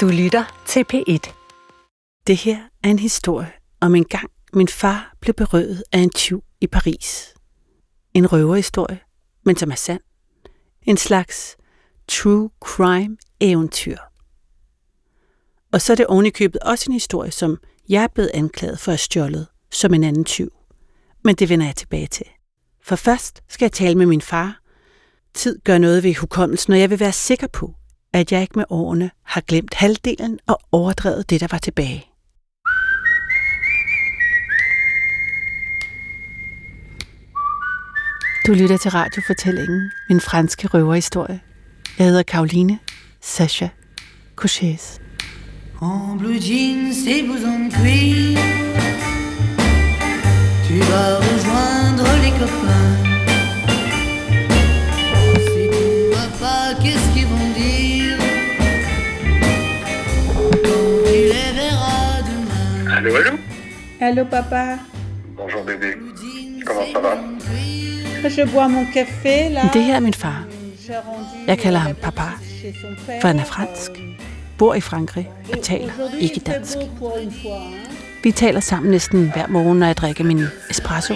Du lytter til P1. Det her er en historie om en gang min far blev berøvet af en tyv i Paris. En røverhistorie, men som er sand. En slags true crime eventyr. Og så er det ovenikøbet også en historie, som jeg er blevet anklaget for at stjålet som en anden tyv. Men det vender jeg tilbage til. For først skal jeg tale med min far. Tid gør noget ved hukommelsen, og jeg vil være sikker på, at jeg ikke med årene har glemt halvdelen og overdrevet det, der var tilbage. Du lytter til radiofortællingen Min franske røverhistorie. Jeg hedder Karoline Sasha Couchés. En blue jeans et blouson cuir, tu vas rejoindre les copains. Allô papa, Bonjour bébé. Comment ça va je bois mon café là. Det her er min far. Jeg kalder ham papa, for han er fransk. Bor i Frankrig og taler ikke dansk. Vi taler sammen næsten hver morgen, når jeg drikker min espresso.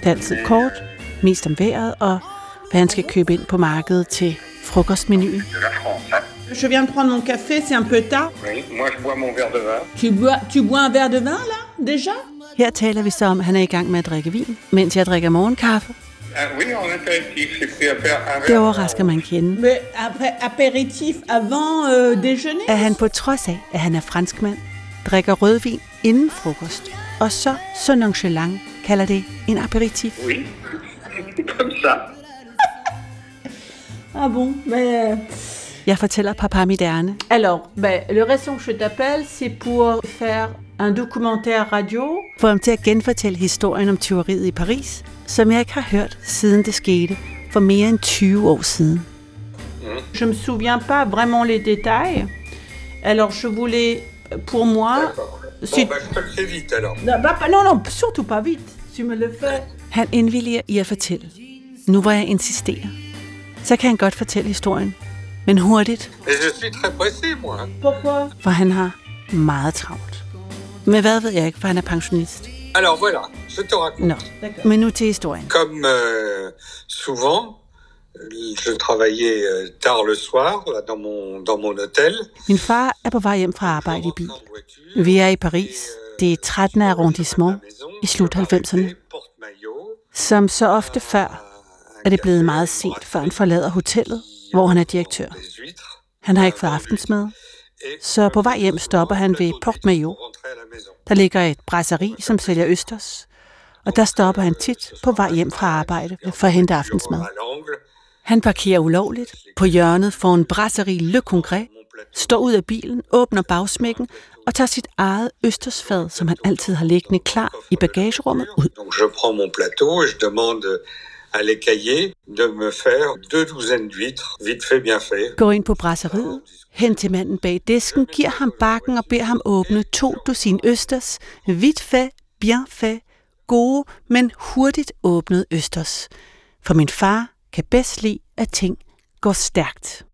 Det er altid kort, mest om vejret og hvad han skal købe ind på markedet til frokostmenuen. Je viens de prendre mon café, c'est un peu tard. Oui, moi je bois mon verre de vin. Tu bois, tu bois un verre de vin là, déjà? Her taler vi så om, at han er i gang med at drikke vin, mens jeg drikker morgenkaffe. Ah, oui, en apéritif, un Det verre. overrasker man kende, Mais après apéritif avant euh, déjeuner? At han på trods af, at han er franskmand, drikker rødvin inden frokost, og så så nonchalant kalder det en aperitif? Oui, comme ça. Ah bon, mais... Jeg fortæller papa mit ærne. Alors, ben, le raison que je t'appelle, c'est pour faire un documentaire radio Få ham til at genfortælle historien om tyveriet i Paris, som jeg ikke har hørt siden det skete for mere end 20 år siden. Je me souviens pas vraiment les détails. Alors je voulais, pour moi, si... Bon, bah, je te le fais vite alors. non, bah, non, non, surtout pas vite. Tu me le fais. Han indvilliger i at fortælle. Nu hvor jeg insisterer, så kan han godt fortælle historien. Men hurtigt, for han har meget travlt. Men hvad ved jeg ikke, for han er pensionist. Alors voilà, je te raconte. Nå, D'accord. men nu til historien. Comme euh, souvent, je travaillais euh, tard le soir là, dans, mon, dans mon hôtel. Min far er på vej hjem fra arbejde i bil. Vi er i Paris. Det er 13. arrondissement i slut 90'erne. Som så ofte før er det blevet meget sent, før han forlader hotellet, hvor han er direktør. Han har ikke fået aftensmad, så på vej hjem stopper han ved Port Maillot. Der ligger et brasserie, som sælger østers, og der stopper han tit på vej hjem fra arbejde for at hente aftensmad. Han parkerer ulovligt på hjørnet for en brasserie Le Congrès, står ud af bilen, åbner bagsmækken og tager sit eget østersfad, som han altid har liggende klar i bagagerummet, ud. À l'écaillé de me faire deux douzaines d'huîtres, vite fait, bien fait. Går ind på brasseriet, hen til manden bag disken, giver ham bakken og beder ham åbne to dusin østers, vidt fait, bien fait, gode, men hurtigt åbnet østers. For min far kan bedst lide, at ting går stærkt.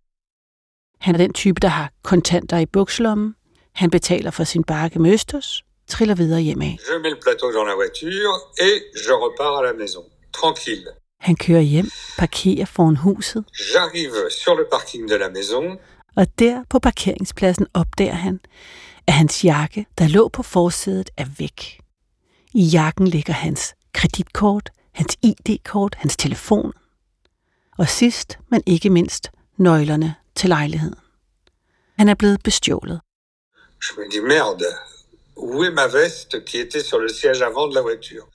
Han er den type, der har kontanter i bukselommen. Han betaler for sin bakke med østers, triller videre hjemad. Je mets le plateau dans la voiture et je repars à la maison, tranquille. Han kører hjem, parkerer foran huset, J'arrive sur le parking de la maison. og der på parkeringspladsen opdager han, at hans jakke, der lå på forsædet, er væk. I jakken ligger hans kreditkort, hans ID-kort, hans telefon. Og sidst, men ikke mindst, nøglerne til lejligheden. Han er blevet bestjålet. Je me dis merde, où est ma veste qui était sur le siège avant de la voiture.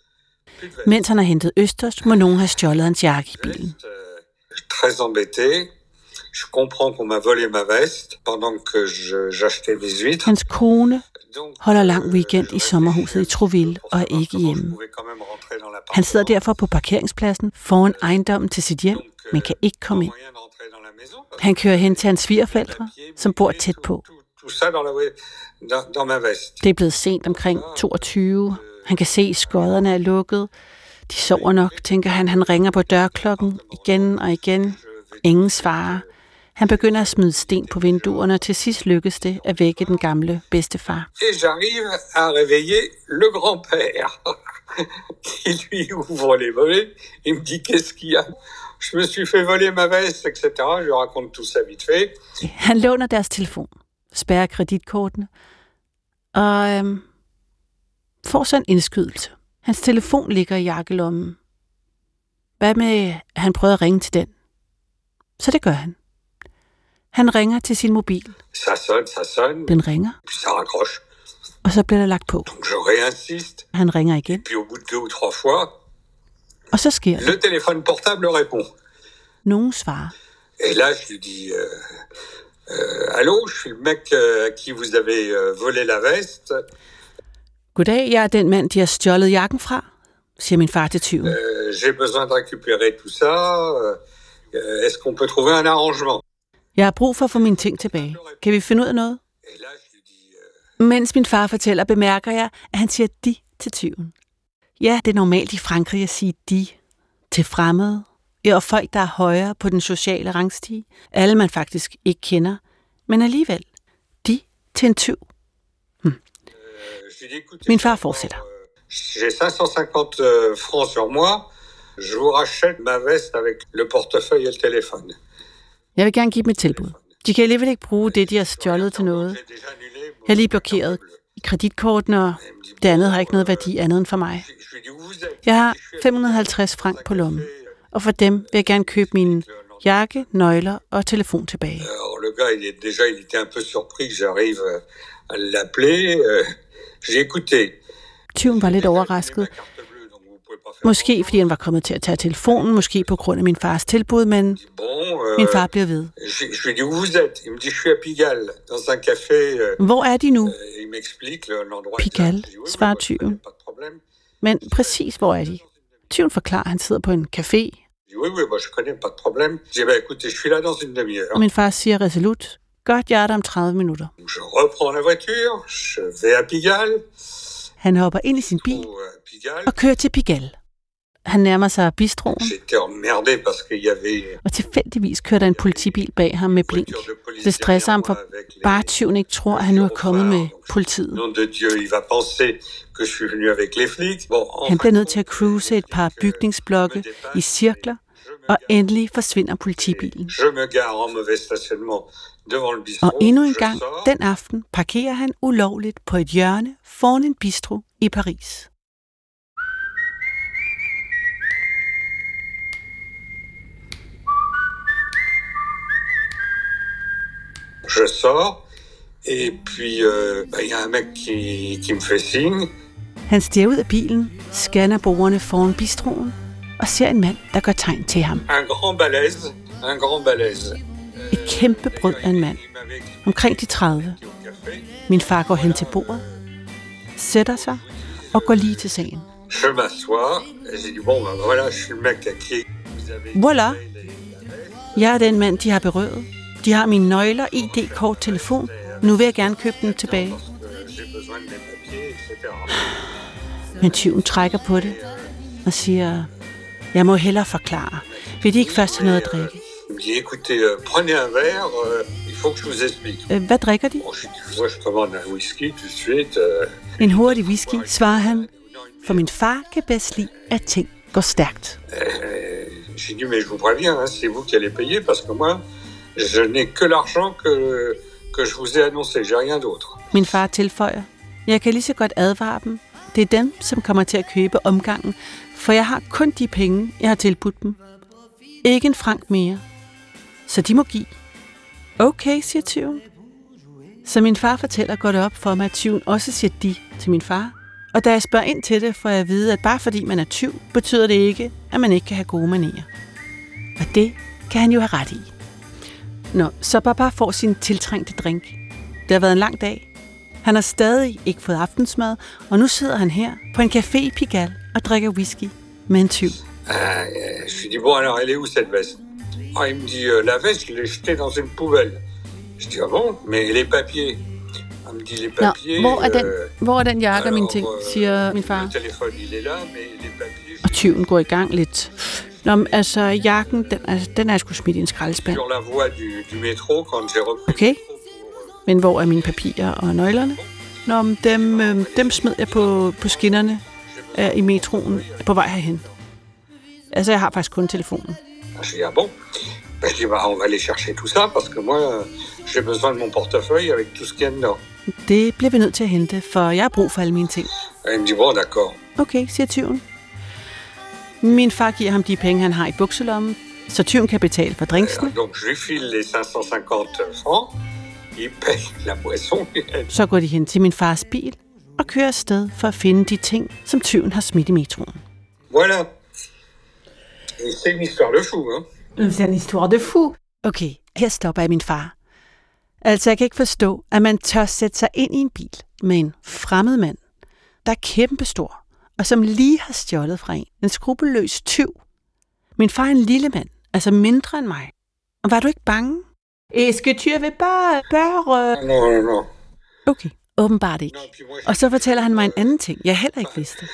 Mens han har hentet østers, må nogen have stjålet hans jakke i bilen. Euh, très embêté. Je comprends qu'on m'a volé ma veste pendant que j'achetais mes huîtres. Hans kone holder lang weekend i sommerhuset i Trouville og er ikke hjemme. Han sidder derfor på parkeringspladsen foran ejendommen til sit hjem, men kan ikke komme ind. Han kører hen til hans svigerforældre, som bor tæt på. Det er blevet sent omkring 22. Han kan se, at skodderne er lukket. De sover nok, tænker han. Han ringer på dørklokken igen og igen. Ingen svarer. Han begynder at smide sten på vinduerne, og til sidst lykkes det at vække den gamle bedstefar. Et j'arrive à réveiller le grand-père, qui lui ouvre les volets. Il me dit, qu'est-ce qu'il y a Je me suis fait voler ma veste, etc. Je raconte tout ça vite fait. Han låner deres telefon, spærrer kreditkortene, og øhm, får så en indskydelse. Hans telefon ligger i jakkelommen. Hvad med, at han prøver at ringe til den? Så det gør han. Han ringer til sin mobil. Sonne, Den ringer, og så bliver der lagt på. Han ringer igen, og så sker det. le téléphone portable répond. Nogen svarer. Et là, je lui dis euh, euh, Allô, je suis le mec euh, à qui vous avez euh, volé la veste. Goddag, jeg er den mand, de har stjålet jakken fra, siger min far til tyven. Euh, J'ai besoin de récupérer tout ça. Euh, Est-ce qu'on peut trouver un arrangement Jeg har brug for at få mine ting tilbage. Kan vi finde ud af noget? Euh, Mens min far fortæller, bemærker jeg, at han siger de til tyven. Ja, det er normalt i Frankrig at sige de til fremmede, og folk, der er højere på den sociale rangstige. Alle man faktisk ikke kender, men alligevel de til en tyv. je lui dis écoutez, Min far fortsætter. euh, j'ai 550 euh, francs sur moi. Je vous rachète ma veste avec le portefeuille et le téléphone. Jeg vil gerne give dem et tilbud. De kan alligevel ikke bruge det, de har stjålet til noget. Jeg er lige blokeret kreditkortene, og det andet har ikke noget værdi andet end for mig. Jeg har 550 frank på lommen, og for dem vil jeg gerne købe min jakke, nøgler og telefon tilbage. Le gars, il est déjà, il était un peu surpris que j'arrive euh, à l'appeler. J'ai écouté. Tyven var lidt overrasket. Måske fordi han var kommet til at tage telefonen, måske på grund af min fars tilbud, men euh, min far bliver ved. Hvor er de nu? euh. Pigalle, svarer tyven. Men præcis hvor er de? Tyven forklarer, at han sidder på en café, og min far siger resolut, godt, er der om 30 minutter. Je reprends la voiture, je vais à Pigalle. Han hopper ind i sin bil euh, og kører til Pigalle. Han nærmer sig bistroen, og tilfældigvis kører der en politibil bag ham med blink. Det stresser ham, for bare tyven ikke tror, at han nu er kommet med politiet. Han bliver nødt til at cruise et par je bygningsblokke i cirkler, og endelig forsvinder politibilen. Bistrot. Og endnu en gang den aften parkerer han ulovligt på et hjørne foran en bistro i Paris. Je sors. Et puis, euh, bah, il y a un mec qui, qui me fait signe. Han stiger ud af bilen, scanner bordene foran bistroen og ser en mand, der gør tegn til ham. Un grand balèze. Un grand balèze. Et kæmpe brød af en mand, omkring de 30. au café. Min far går hen til bordet, sætter sig og går lige til sagen. Je m'assois. Et j'ai dit, bon, bah, voilà, je suis le mec à qui vous avez... Voilà. Jeg er den mand, de har berøvet. De har mine nøgler, ID-kort, telefon. Nu vil jeg gerne købe dem tilbage. Men tyven trækker på det og siger, jeg må hellere forklare. Vil de ikke først have noget at drikke? Dit, écoutez, euh, prenez un verre, euh, il faut que je vous explique. Øh, Hvad drikker de? Moi, je commande un whisky tout de suite. En hurtig whisky, svarer han. For min far kan bedst lide, at ting går stærkt. J'ai dit, mais je vous préviens, hein, c'est vous qui allez payer parce que moi, je n'ai que l'argent que, que je vous ai annoncé, j'ai rien d'autre. Min far tilføjer, jeg kan lige så godt advare dem. Det er dem, som kommer til at købe omgangen, for jeg har kun de penge, jeg har tilbudt dem. Ikke en frank mere. Så de må give. Okay, siger tyven. Så min far fortæller godt op for mig, at tyven også siger de til min far. Og da jeg spørger ind til det, får jeg at vide, at bare fordi man er tyv, betyder det ikke, at man ikke kan have gode manerer. Og det kan han jo have ret i. Nå, så Baba får sin tiltrængte drink. Det har været en lang dag. Han har stadig ikke fået aftensmad, og nu sidder han her på en café i Pigalle og drikker whisky med en tyv. Euh, je lui dis, bon, alors, elle est où cette veste Ah, il me dit, euh, la veste, je l'ai jetée dans une poubelle. Je dis, ah bon Mais les papiers Il me dit, les Nå, papiers... hvor er den, euh, hvor er den jakke og mine ting, euh, siger min far. Le téléphone, il est là, mais les papiers... Og tyven går i gang lidt Nå, men altså, jakken, den, altså, den er sgu smidt i en skraldespand. Sur la voie du, du métro, quand j'ai repris Okay. Men hvor er mine papirer og nøglerne? Nå, men dem, øh, dem smed jeg på, på skinnerne øh, i metroen på vej herhen. Altså, jeg har faktisk kun telefonen. euh, je dis, ah bon ben, Je dis, bah, on va aller chercher tout ça, parce que moi, euh, j'ai besoin de mon portefeuille avec tout ce qu'il y a dedans. Det bliver vi nødt til at hente, for jeg har brug for alle mine ting. Il me dit, bon, d'accord. Okay, siger tyven. Min far giver ham de penge, han har i bukselommen, så tyven kan betale for drinksene. Donc, je lui file les 550 francs, il paye la boisson, Så går de hen til min fars bil og kører afsted for at finde de ting, som tyven har smidt i metroen. Voilà. C'est une histoire de fou, hein. C'est en histoire de fou. Okay, her stopper jeg min far. Altså, jeg kan ikke forstå, at man tør sætte sig ind i en bil med en fremmed mand, der er kæmpestor, og som lige har stjålet fra en. En skrupelløs tyv. Min far er en lille mand, altså mindre end mig. Og var du ikke bange? Est-ce que tu avais pas peur? Non, non, non. Okay, åbenbart ikke. Og så fortæller han mig en anden ting, jeg heller ikke vidste.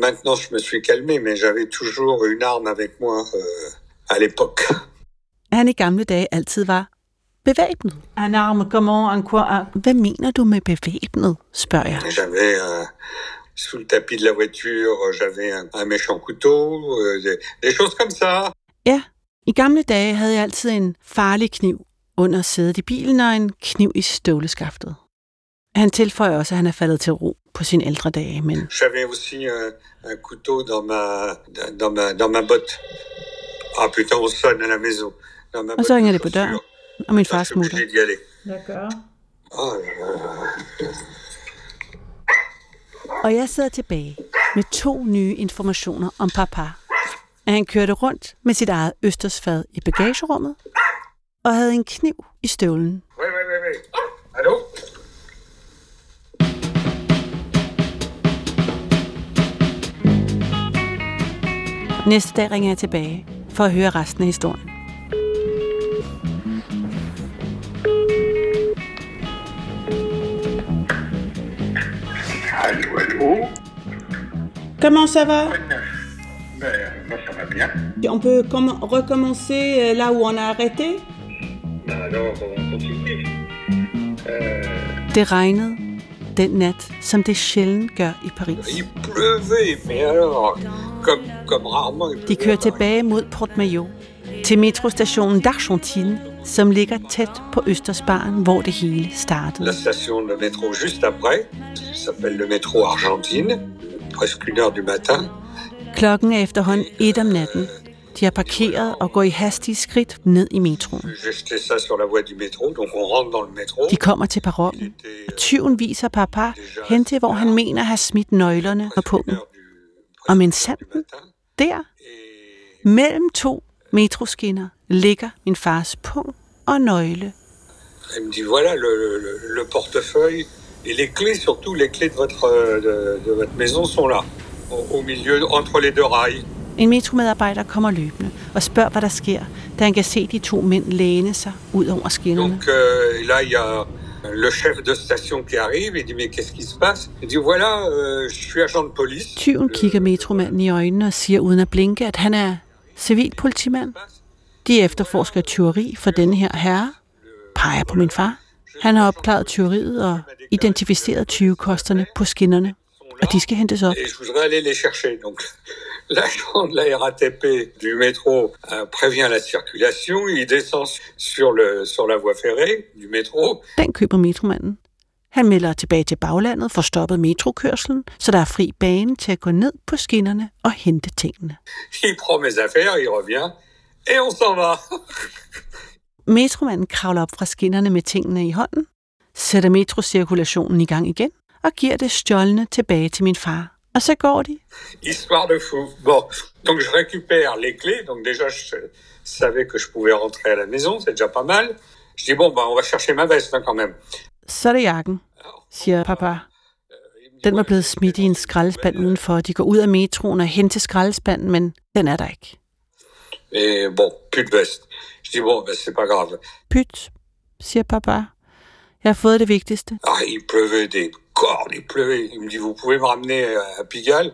Maintenant, je me suis calmé, mais j'avais toujours une arme avec moi euh, à l'époque. Han i gamle dage altid var bevæbnet. Un arme, comment, en quoi Hvad mener du med bevæbnet, spørger jeg. J'avais euh, sous le tapis de la voiture, j'avais un, un méchant couteau, euh, des, des choses comme ça. Ja, i gamle dage havde jeg altid en farlig kniv under sædet i bilen og en kniv i støvleskaftet. Han tilføjer også, at han er faldet til ro på sine ældre dage, men J'avais aussi euh, un couteau dans ma, dans ma, dans ma botte. Ah putain, on sonne à la maison. Dans ma og så ringer de det på døren, og min Ça, far smutter. là. Og jeg sidder tilbage med to nye informationer om papa. At han kørte rundt med sit eget østersfad i bagagerummet, og havde en kniv i støvlen. Næste dag ringer jeg tilbage for at høre resten af historien. Allô, allô Comment ça va Ben, moi, ça va bien. On peut comm- recommencer euh, là où on a arrêté Ben alors, on continue. Euh, Det regnede den nat, som det sjældent gør i Paris. il pleuvait, mais alors, comme, De kører tilbage mod Port Maillot, til metrostationen d'Argentine, som ligger tæt på Østersbaren, hvor det hele startede. La station de métro juste après, s'appelle le métro Argentine, presque une heure du matin. Klokken er efterhånden et om natten. De har parkeret og går i hastige skridt ned i metroen. De kommer til perronen, og tyven viser papa hen til, hvor han mener at have smidt nøglerne og une heure du sanden. Der, mellem to metroskinner, ligger min fars pung og nøgle. il me dit voilà le, le, le portefeuille et les clés, surtout les clés de votre, de, de votre maison sont là, au, au milieu, entre les deux rails. En metromedarbejder kommer løbende og spørger, hvad der sker, da han kan se de to mænd læne sig ud over skinnerne. Donc euh, là, il y a le chef de station qui arrive, il dit mais qu'est-ce qui se passe Il dit voilà, euh, je suis agent de police. Tyven kigger metromanden i øjnene og siger uden at blinke, at han er civilpolitimand. De efterforsker tyveri for denne her herre, peger på min far. Han har opklaret tyveriet og identificeret tyvekosterne på skinnerne, og de skal hentes op. Et je voudrais aller les chercher. Donc l'agent de la RATP du métro euh, prévient la circulation, il descend sur, le, sur la voie ferrée du métro. Den køber metromanden. Han melder tilbage til baglandet for stoppet metrokørselen, så der er fri bane til at gå ned på skinnerne og hente tingene. Il prend mes affaires, il revient, et on s'en va. Metromanden kravler op fra skinnerne med tingene i hånden, sætter metrocirkulationen i gang igen og giver det stjålne tilbage til min far. Og så går de. Histoire de fou. Bon, donc je récupère les clés. Donc déjà, je savais que je pouvais rentrer à la maison, c'est déjà pas mal. Je dis bon, bah, on va chercher ma veste hein, quand même. Så er det jakken, siger papa. Den var blevet smidt i en skraldespand udenfor. De går ud af metroen og hen til skraldespanden, men den er der ikke. Et bon, de veste. Je dis bon, bah, c'est pas grave. Pyt, siger papa. Jeg har fået det vigtigste. Ah, il pleuvait des cordes, il pleuvait. Il me dit, vous pouvez me ramener à Pigalle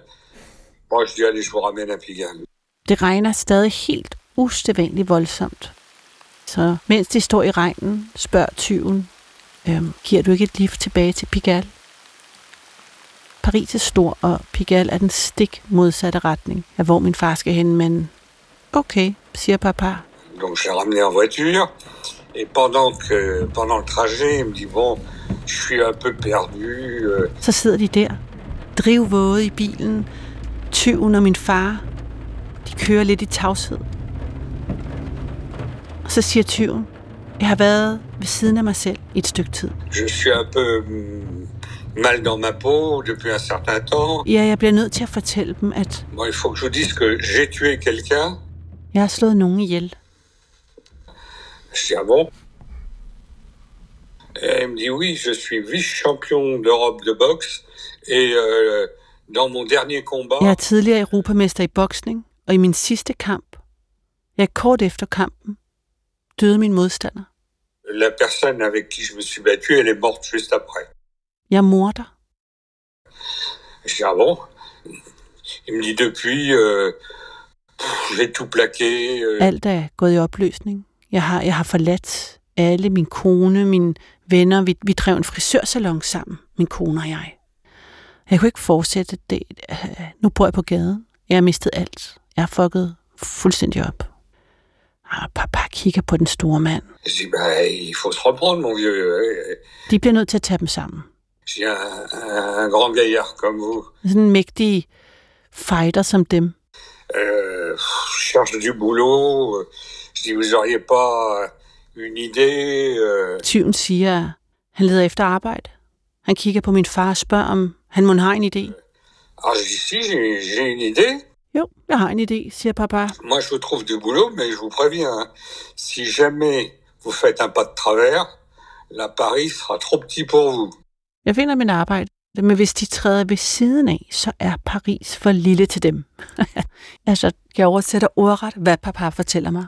Moi, je dis, allez, je vous ramène à Pigalle. Det regner stadig helt usædvanligt voldsomt. Så mens de står i regnen, spørger tyven, øhm, giver du ikke et lift tilbage til Pigalle? Paris er stor, og Pigalle er den stik modsatte retning af hvor min far skal hen, men okay, siger papa. Donc je ramené en voiture. Et pendant, que, pendant le trajet, il me dit, bon, je suis un peu perdu. euh, Så sidder de der, drivvåde i bilen, tyven og min far. De kører lidt i tavshed. Og så siger tyven, jeg har været ved siden af mig selv i et stykke tid. Je suis un peu mm, mal dans ma peau depuis un certain temps. Ja, jeg bliver nødt til at fortælle dem, at Bon, il faut que je vous dise que j'ai tué quelqu'un. jeg har slået nogen ihjel. Je dis, ah bon Et il me dit, oui, je suis vice-champion d'Europe de boxe. Et euh, dans mon dernier combat, Jeg er tidligere europamester i boksning, og i min sidste kamp, ja, kort efter kampen, døde min modstander. la personne avec qui je me suis battu, elle est morte juste après. Jeg er morder. Je dis, ah bon Il me dit, depuis, euh, pff, j'ai tout plaqué. euh, Alt er gået i opløsning. Jeg har, jeg har forladt alle, min kone, mine venner. Vi, vi drev en frisørsalon sammen, min kone og jeg. Jeg kunne ikke fortsætte det. Nu bor jeg på gaden. Jeg har mistet alt. Jeg har fucket fuldstændig op. Og papa kigger på den store mand. Je dis, bah, il faut se reprendre, mon vieux. De bliver nødt til at tage dem sammen. Je dis, un, un grand gaillard comme vous Sådan en mægtig fighter som dem. euh, cherche du boulot. Dis, vous auriez pas une idée euh, Tyven siger, at han leder efter arbejde. Han kigger på min far og spørger, om han må have en idé. Alors je dis, si, j'ai une idée. Jo, jeg har en idé, siger papa. Moi, je trouve du boulot, mais je vous préviens, si jamais vous faites un pas de travers, la Paris sera trop petit pour vous. Jeg finder min arbejde, men hvis de træder ved siden af, så er Paris for lille til dem. altså, jeg oversætter ordret, hvad papa fortæller mig.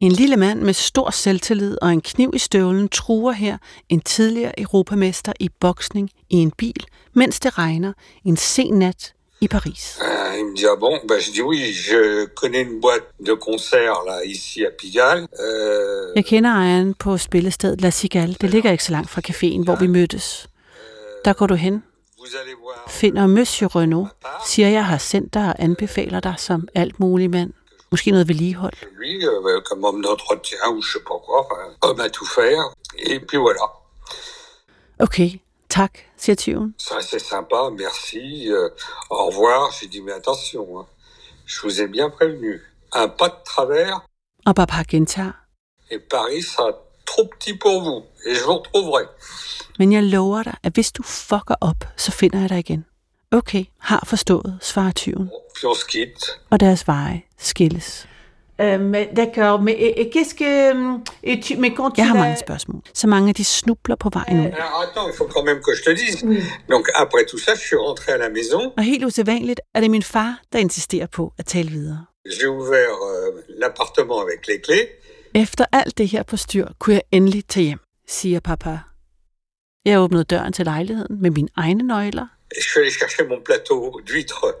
En lille mand med stor selvtillid og en kniv i støvlen truer her en tidligere europamester i boksning i en bil, mens det regner en sen nat i Paris. Euh, il me dit, ah bon ben, Je dis, oui, je connais une boîte de concert là, ici à Pigalle. Euh, Jeg kender ejeren på spillestedet La Cigale. Det ligger ikke så langt fra caféen, hvor vi mødtes. Der går du hen. Finder Monsieur Renault, siger, jeg har sendt dig og anbefaler dig som alt muligt mand. Måske noget vedligehold. Lui, euh, comme homme d'entretien ou je sais pas quoi, homme à tout faire. Et puis voilà. Okay, tak, siger tyven. Ça, c'est sympa, merci. euh, au revoir. J'ai dit, mais attention, je vous ai bien prévenu. Un pas de travers Og papa gentager. et Paris sera trop petit pour vous. Et je vous retrouverai. Men jeg lover dig, at hvis du fucker op, så finder jeg dig igen. Okay, har forstået, svarer tyven. Se quitte. Og deres veje skilles. Euh, mais d'accord, mais et, et qu'est-ce que euh, et tu mais quand tu Jeg har mange spørgsmål. Så mange af de snubler på vejen ud. Alors attends, il faut quand même que je te dise. Donc après tout ça, je suis rentré à la maison. Og helt usædvanligt er det min far, der insisterer på at tale videre. J'ai ouvert euh, l'appartement avec les clés. Efter alt det her på styr, kunne jeg endelig tage hjem, siger papa. Jeg åbnede døren til lejligheden med mine egne nøgler. Et je suis allé chercher mon plateau d'huîtres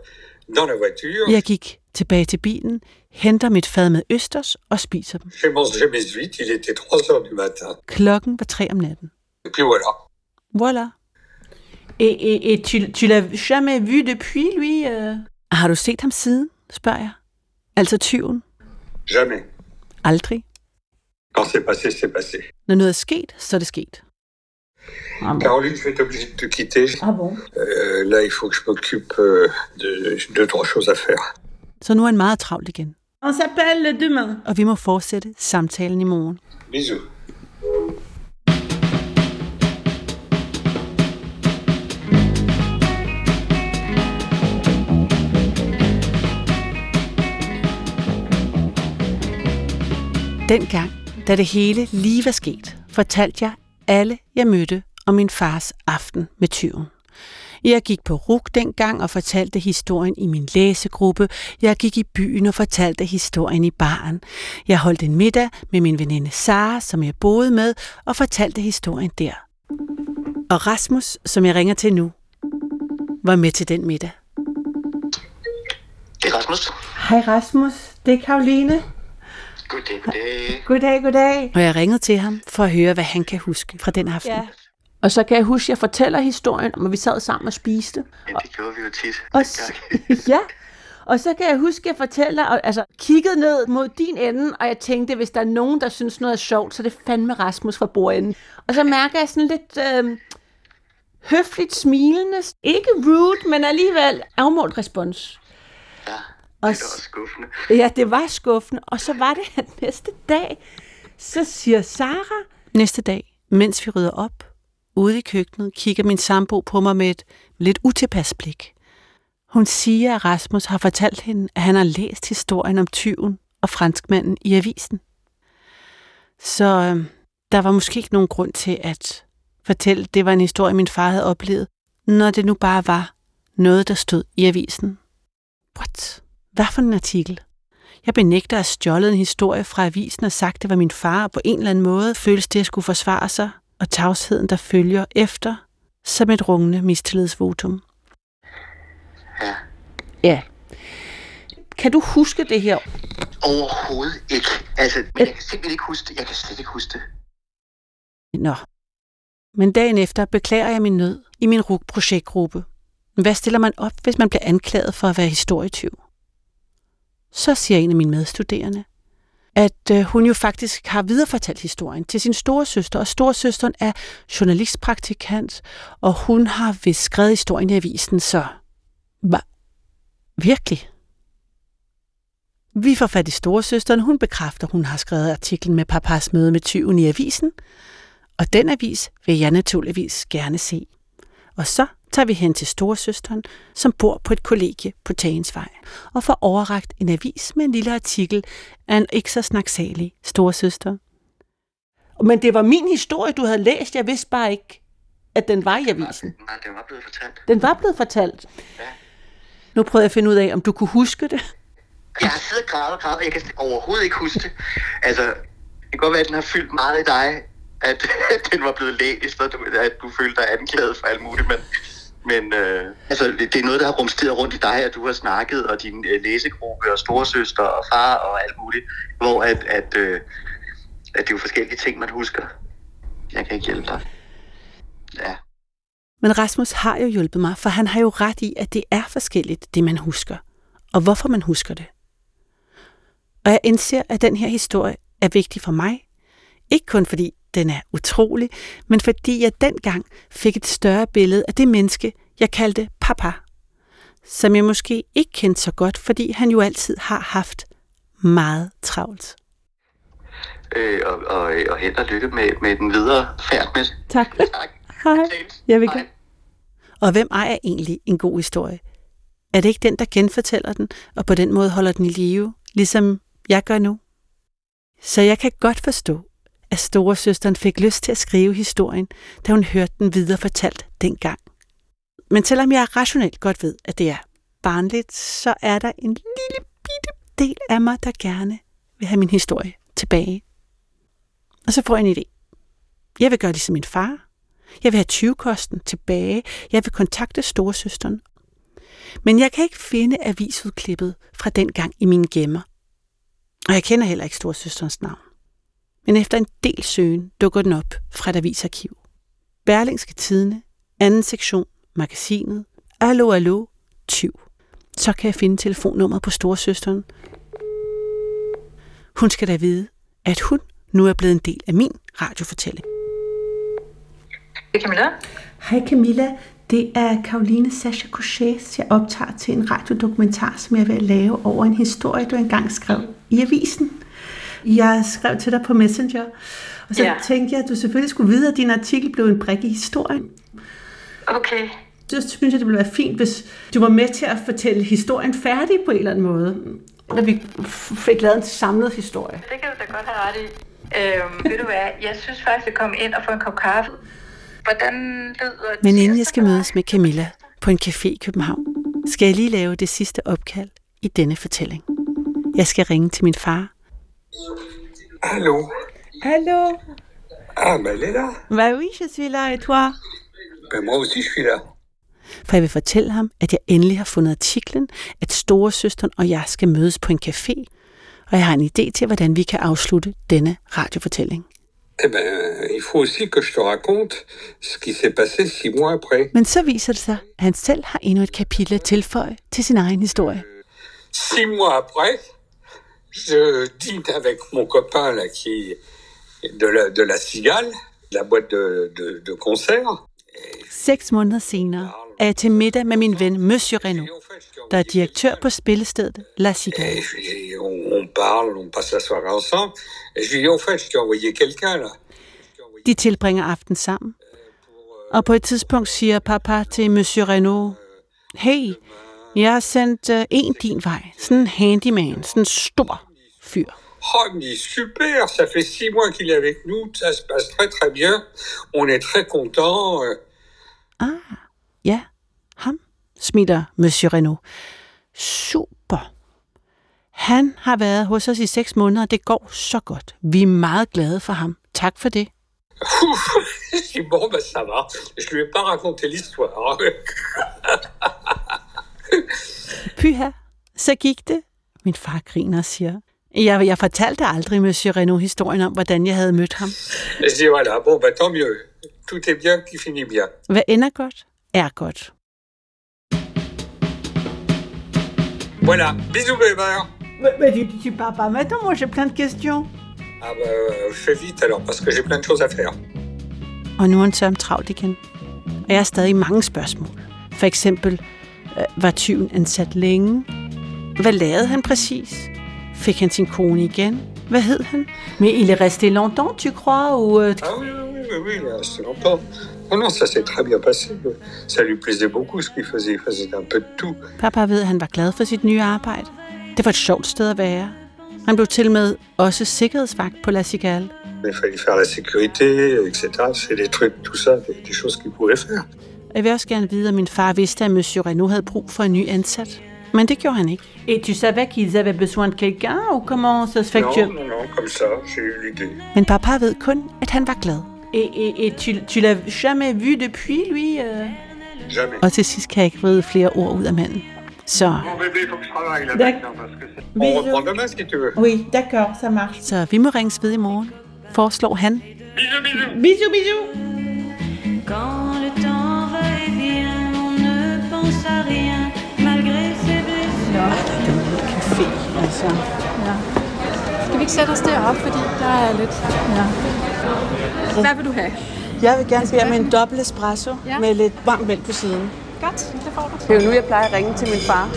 dans la voiture. Jeg gik tilbage til bilen, henter mit fad med østers og spiser dem. J'ai mangé mes huîtres. Il était 3 heures du matin. Klokken var tre om natten. Voilà. et, et, et tu, tu l'as jamais vu depuis lui euh Har du set ham siden, spørger jeg. Altså tyven. Jamais. Aldrig. Quand c'est passé, c'est passé. Når noget er sket, så er det sket. ah, bon. Caroline, je vais être de te quitter. ah bon Euh, là, il faut que je m'occupe euh, de deux, trois choses à faire. Så nu er han meget travlt igen. On s'appelle demain. Og vi må fortsætte samtalen i morgen. Bisous. Dengang, da det hele lige var sket, fortalte jeg alle, jeg mødte om min fars aften med tyven. Jeg gik på RUK dengang og fortalte historien i min læsegruppe. Jeg gik i byen og fortalte historien i baren. Jeg holdt en middag med min veninde Sara, som jeg boede med, og fortalte historien der. Og Rasmus, som jeg ringer til nu, var med til den middag. Det er Rasmus. Hej Rasmus, det er Karoline. Goddag, goddag. Goddag, goddag. Og jeg ringede til ham for at høre, hvad han kan huske fra den aften. Ja. Og så kan jeg huske, at jeg fortæller historien om, at vi sad sammen og spiste. Ja, det gjorde vi jo tit. Og, s- ja. Og så kan jeg huske, at jeg fortæller, og, altså kiggede ned mod din ende, og jeg tænkte, hvis der er nogen, der synes noget er sjovt, så er det fandme Rasmus fra bordenden. Og så mærker jeg sådan lidt øh, høfligt smilende, ikke rude, men alligevel afmålt respons. Ja, Og det var skuffende. Ja, det var skuffende. Og så var det, at næste dag, så siger Sara, Næste dag, mens vi rydder op, ude i køkkenet, kigger min sambo på mig med et lidt utilpas blik. Hun siger, at Rasmus har fortalt hende, at han har læst historien om tyven og franskmanden i avisen. Så øh, der var måske ikke nogen grund til at fortælle, at det var en historie, min far havde oplevet, når det nu bare var noget, der stod i avisen. What? Hvad for en artikel? Jeg benægter at stjålet en historie fra avisen og sagt, det var min far, og på en eller anden måde føles det at skulle forsvare sig, og tavsheden, der følger efter, som et rungende mistillidsvotum. Ja. ja, kan du huske det her? Overhovedet ikke. Altså, men jeg kan simpelthen ikke huske det. Jeg kan slet ikke huske det. Nå. Men dagen efter beklager jeg min nød i min RUG-projektgruppe. Hvad stiller man op, hvis man bliver anklaget for at være historietyv? Så siger en af mine medstuderende, at øh, hun jo faktisk har viderefortalt historien til sin store søster, og storesøsteren er journalistpraktikant, og hun har vist skrevet historien i avisen, så... var Virkelig? Vi får fat i storesøsteren, hun bekræfter, hun har skrevet artiklen med papas møde med tyven i avisen, og den avis vil jeg naturligvis gerne se. Og så tager vi hen til storesøsteren, som bor på et kollegie på Tagensvej, og får overragt en avis med en lille artikel af en ikke så snaksalig storesøster. Men det var min historie, du havde læst. Jeg vidste bare ikke, at den var i avisen. Nej, den var blevet fortalt. Den var blevet fortalt. Nu prøver jeg at finde ud af, om du kunne huske det. Jeg har siddet og grædet og grædet, og jeg kan overhovedet ikke huske det. Altså, det kan godt være, at den har fyldt meget i dig, at, at den var blevet læst, og du, at du følte dig anklaget for alt muligt, men, men øh, altså, det, det er noget, der har rumsteret rundt i dig, at du har snakket, og din øh, læsegruppe, og storesøster, og far, og alt muligt, hvor at, at, øh, at det er jo forskellige ting, man husker. Jeg kan ikke hjælpe dig. Ja. Men Rasmus har jo hjulpet mig, for han har jo ret i, at det er forskelligt, det man husker, og hvorfor man husker det. Og jeg indser, at den her historie er vigtig for mig. Ikke kun fordi den er utrolig, men fordi jeg dengang fik et større billede af det menneske, jeg kaldte papa. Som jeg måske ikke kendte så godt, fordi han jo altid har haft meget travlt. Øh, og, og, og held og lykke med, med den videre færd med det. Tak. Tak. Hej. Jeg vil Hej. Og hvem ejer egentlig en god historie? Er det ikke den, der genfortæller den, og på den måde holder den i live, ligesom jeg gør nu? Så jeg kan godt forstå, at storesøsteren fik lyst til at skrive historien, da hun hørte den videre fortalt dengang. Men selvom jeg rationelt godt ved, at det er barnligt, så er der en lille bitte del af mig, der gerne vil have min historie tilbage. Og så får jeg en idé. Jeg vil gøre ligesom min far. Jeg vil have 20-kosten tilbage. Jeg vil kontakte storesøsteren. Men jeg kan ikke finde avisudklippet fra den gang i mine gemmer. Og jeg kender heller ikke storesøsterens navn. Men efter en del søgen dukker den op fra et avisarkiv. Berlingske Tidene, anden sektion, magasinet, Allo Allo, tyv. Så kan jeg finde telefonnummeret på storesøsteren. Hun skal da vide, at hun nu er blevet en del af min radiofortælling. Det er Camilla. Hej Camilla, det er Karoline Sascha Couchés. Jeg optager til en radiodokumentar, som jeg vil lave over en historie, du engang skrev i avisen. Jeg skrev til dig på Messenger, og så Ja. tænkte jeg, at du selvfølgelig skulle vide, at din artikel blev en brik i historien. Okay. Så synes jeg, det ville være fint, hvis du var med til at fortælle historien færdig på en eller anden måde. Når vi fik lavet en samlet historie. Det kan du da godt have ret i. Øhm, ved du hvad, jeg synes faktisk, at komme ind og få en kop kaffe. Hvordan lyder Men inden jeg skal mødes med Camilla på en café i København, skal jeg lige lave det sidste opkald i denne fortælling. Jeg skal ringe til min far. Allô Hallo, Ah, mais elle est là. bah oui, je suis là, et toi? Ben, moi aussi, je suis là. For jeg vil fortælle ham, at jeg endelig har fundet artiklen, at storesøsteren og jeg skal mødes på en café, og jeg har en idé til, hvordan vi kan afslutte denne radiofortælling. Eh ben, il faut aussi que je te raconte ce qui s'est passé six mois après. Men så viser det sig, at han selv har endnu et kapitel at tilføje til sin egen historie. Six mois après, je dîne avec mon copain là, qui de la, de la Cigale, la boîte de, de, de concert. Seks måneder senere er jeg til middag med min ven Monsieur Renaud, der er direktør på spillestedet La Cigale. On, parle, on passe la soirée ensemble. Je lui dis, fait, je t'ai envoyé quelqu'un là. De tilbringer aften sammen. Og på et tidspunkt siger papa til Monsieur Renaud, Hey, jeg har sendt uh, en din vej. Sådan en handyman, sådan en stor fyr. Oh, il me dit, super, ça fait six mois qu'il est avec nous, ça se passe très très bien. On est très contents. euh. Ah, ja, ham, smiler Monsieur Renaud. Super. Han har været hos os i seks måneder, og det går så godt. Vi er meget glade for ham. Tak for det. je dis, bon, ben ça va. Je lui ai pas raconté l'histoire. Pyha, så gik det. Min far griner og siger, jeg, jeg fortalte aldrig Monsieur Renaud historien om, hvordan jeg havde mødt ham. je dis, voilà, bon, ben tant mieux. Tout est bien qui finit bien. Hvad ender godt, er godt. Voilà, bisous mères. Mais, mais tu, tu pars pas maintenant, moi j'ai plein de questions. Ah ben, euh, fais vite alors, parce que j'ai plein de choses à faire. Og nu er han tørm travlt igen. Og jeg har stadig mange spørgsmål. For eksempel, var tyven ansat længe? Hvad lavede han præcis? Fik han sin kone igen? Hvad hed han? Mais il est resté longtemps, tu crois ou euh, Ah oui, oui, oui, oui, là, c'est longtemps. Non, non, ça s'est très bien passé. Ça lui plaisait beaucoup ce qu'il faisait. Il faisait un peu de tout. Papa ved, at han var glad for sit nye arbejde. Det var et sjovt sted at være. Han blev til med også sikkerhedsvagt på La Cigale. Il fallait faire la sécurité, etc. C'est des trucs, tout ça, des, des choses qu'il pouvait faire. Og Jeg vil også gerne vide, at min far vidste, at Monsieur Renaud havde brug for en ny ansat. Men det gjorde han ikke. Et tu savais qu'ils avaient besoin de quelqu'un ou comment ça se fait que Non, tu... non, non, comme ça, j'ai eu l'idée. Men papa ved kun, at han var glad. Et, et, et tu, tu l'as jamais vu depuis, lui euh... Jamais. Og til sidst kan jeg ikke vride flere ord ud af manden. Så, Mon bébé, faut que je travaille là maintenant parce que c'est... On reprend demain si tu veux. Oui, d'accord, ça marche. så vi må ringes ved i morgen, foreslår han. Bisous, bisous. Bisous, bisous. Quand à rien, malgré ses blessures. Café, altså. Skal vi ikke sætte os derop, fordi der er lidt... Ja. Hvad vil du have? Jeg vil gerne bede med en dobbelt espresso Ja. med lidt varmt mælk på siden. Godt, det får du. Det er jo nu, jeg plejer at ringe til min far.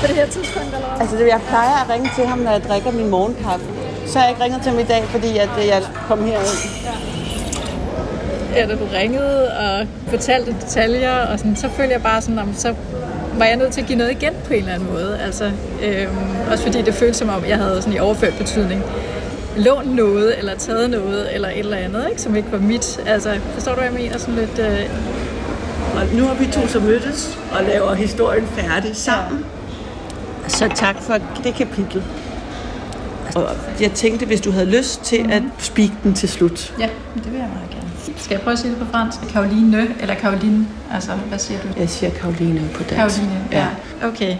På det her tidspunkt, eller hvad? Altså, jeg plejer at ringe til ham, når jeg drikker min morgenkaffe. Så har jeg ikke ringet til ham i dag, fordi at øh, jeg kom herind. Ja, da du ringede og fortalte detaljer, og sådan, så følte jeg bare sådan, om, så var jeg nødt til at give noget igen på en eller anden måde. Altså, øhm, også fordi det føltes som om, jeg havde sådan i overført betydning lånt noget, eller taget noget, eller et eller andet, ikke, som ikke var mit. Altså, forstår du, hvad jeg mener? Sådan lidt... Øh, Og nu har vi to så mødtes og laver historien færdig sammen. Så tak for det kapitel. Og jeg tænkte, hvis du havde lyst til at speak den til slut. ja, det vil jeg meget gerne. Skal jeg prøve at sige det på fransk? Caroline eller Caroline? Altså, hvad siger du? Jeg siger Karoline på dansk. Karoline, ja. Okay.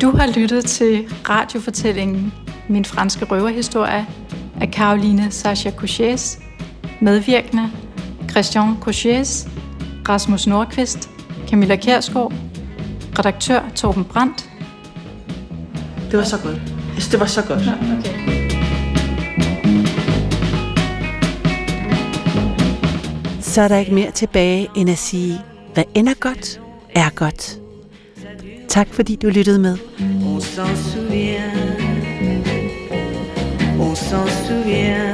Du har lyttet til radiofortællingen Min franske røverhistorie af Caroline Sascha Couchés, medvirkende Christian Couchés, Rasmus Nordqvist, Camilla Kjærsgaard, redaktør Torben Brandt. Det var så godt. Jeg synes, det var så godt. Okay. Så er der ikke mere tilbage end at sige, hvad ender godt, er godt. Tak fordi du lyttede med. On s'en souvient. On s'en souvient.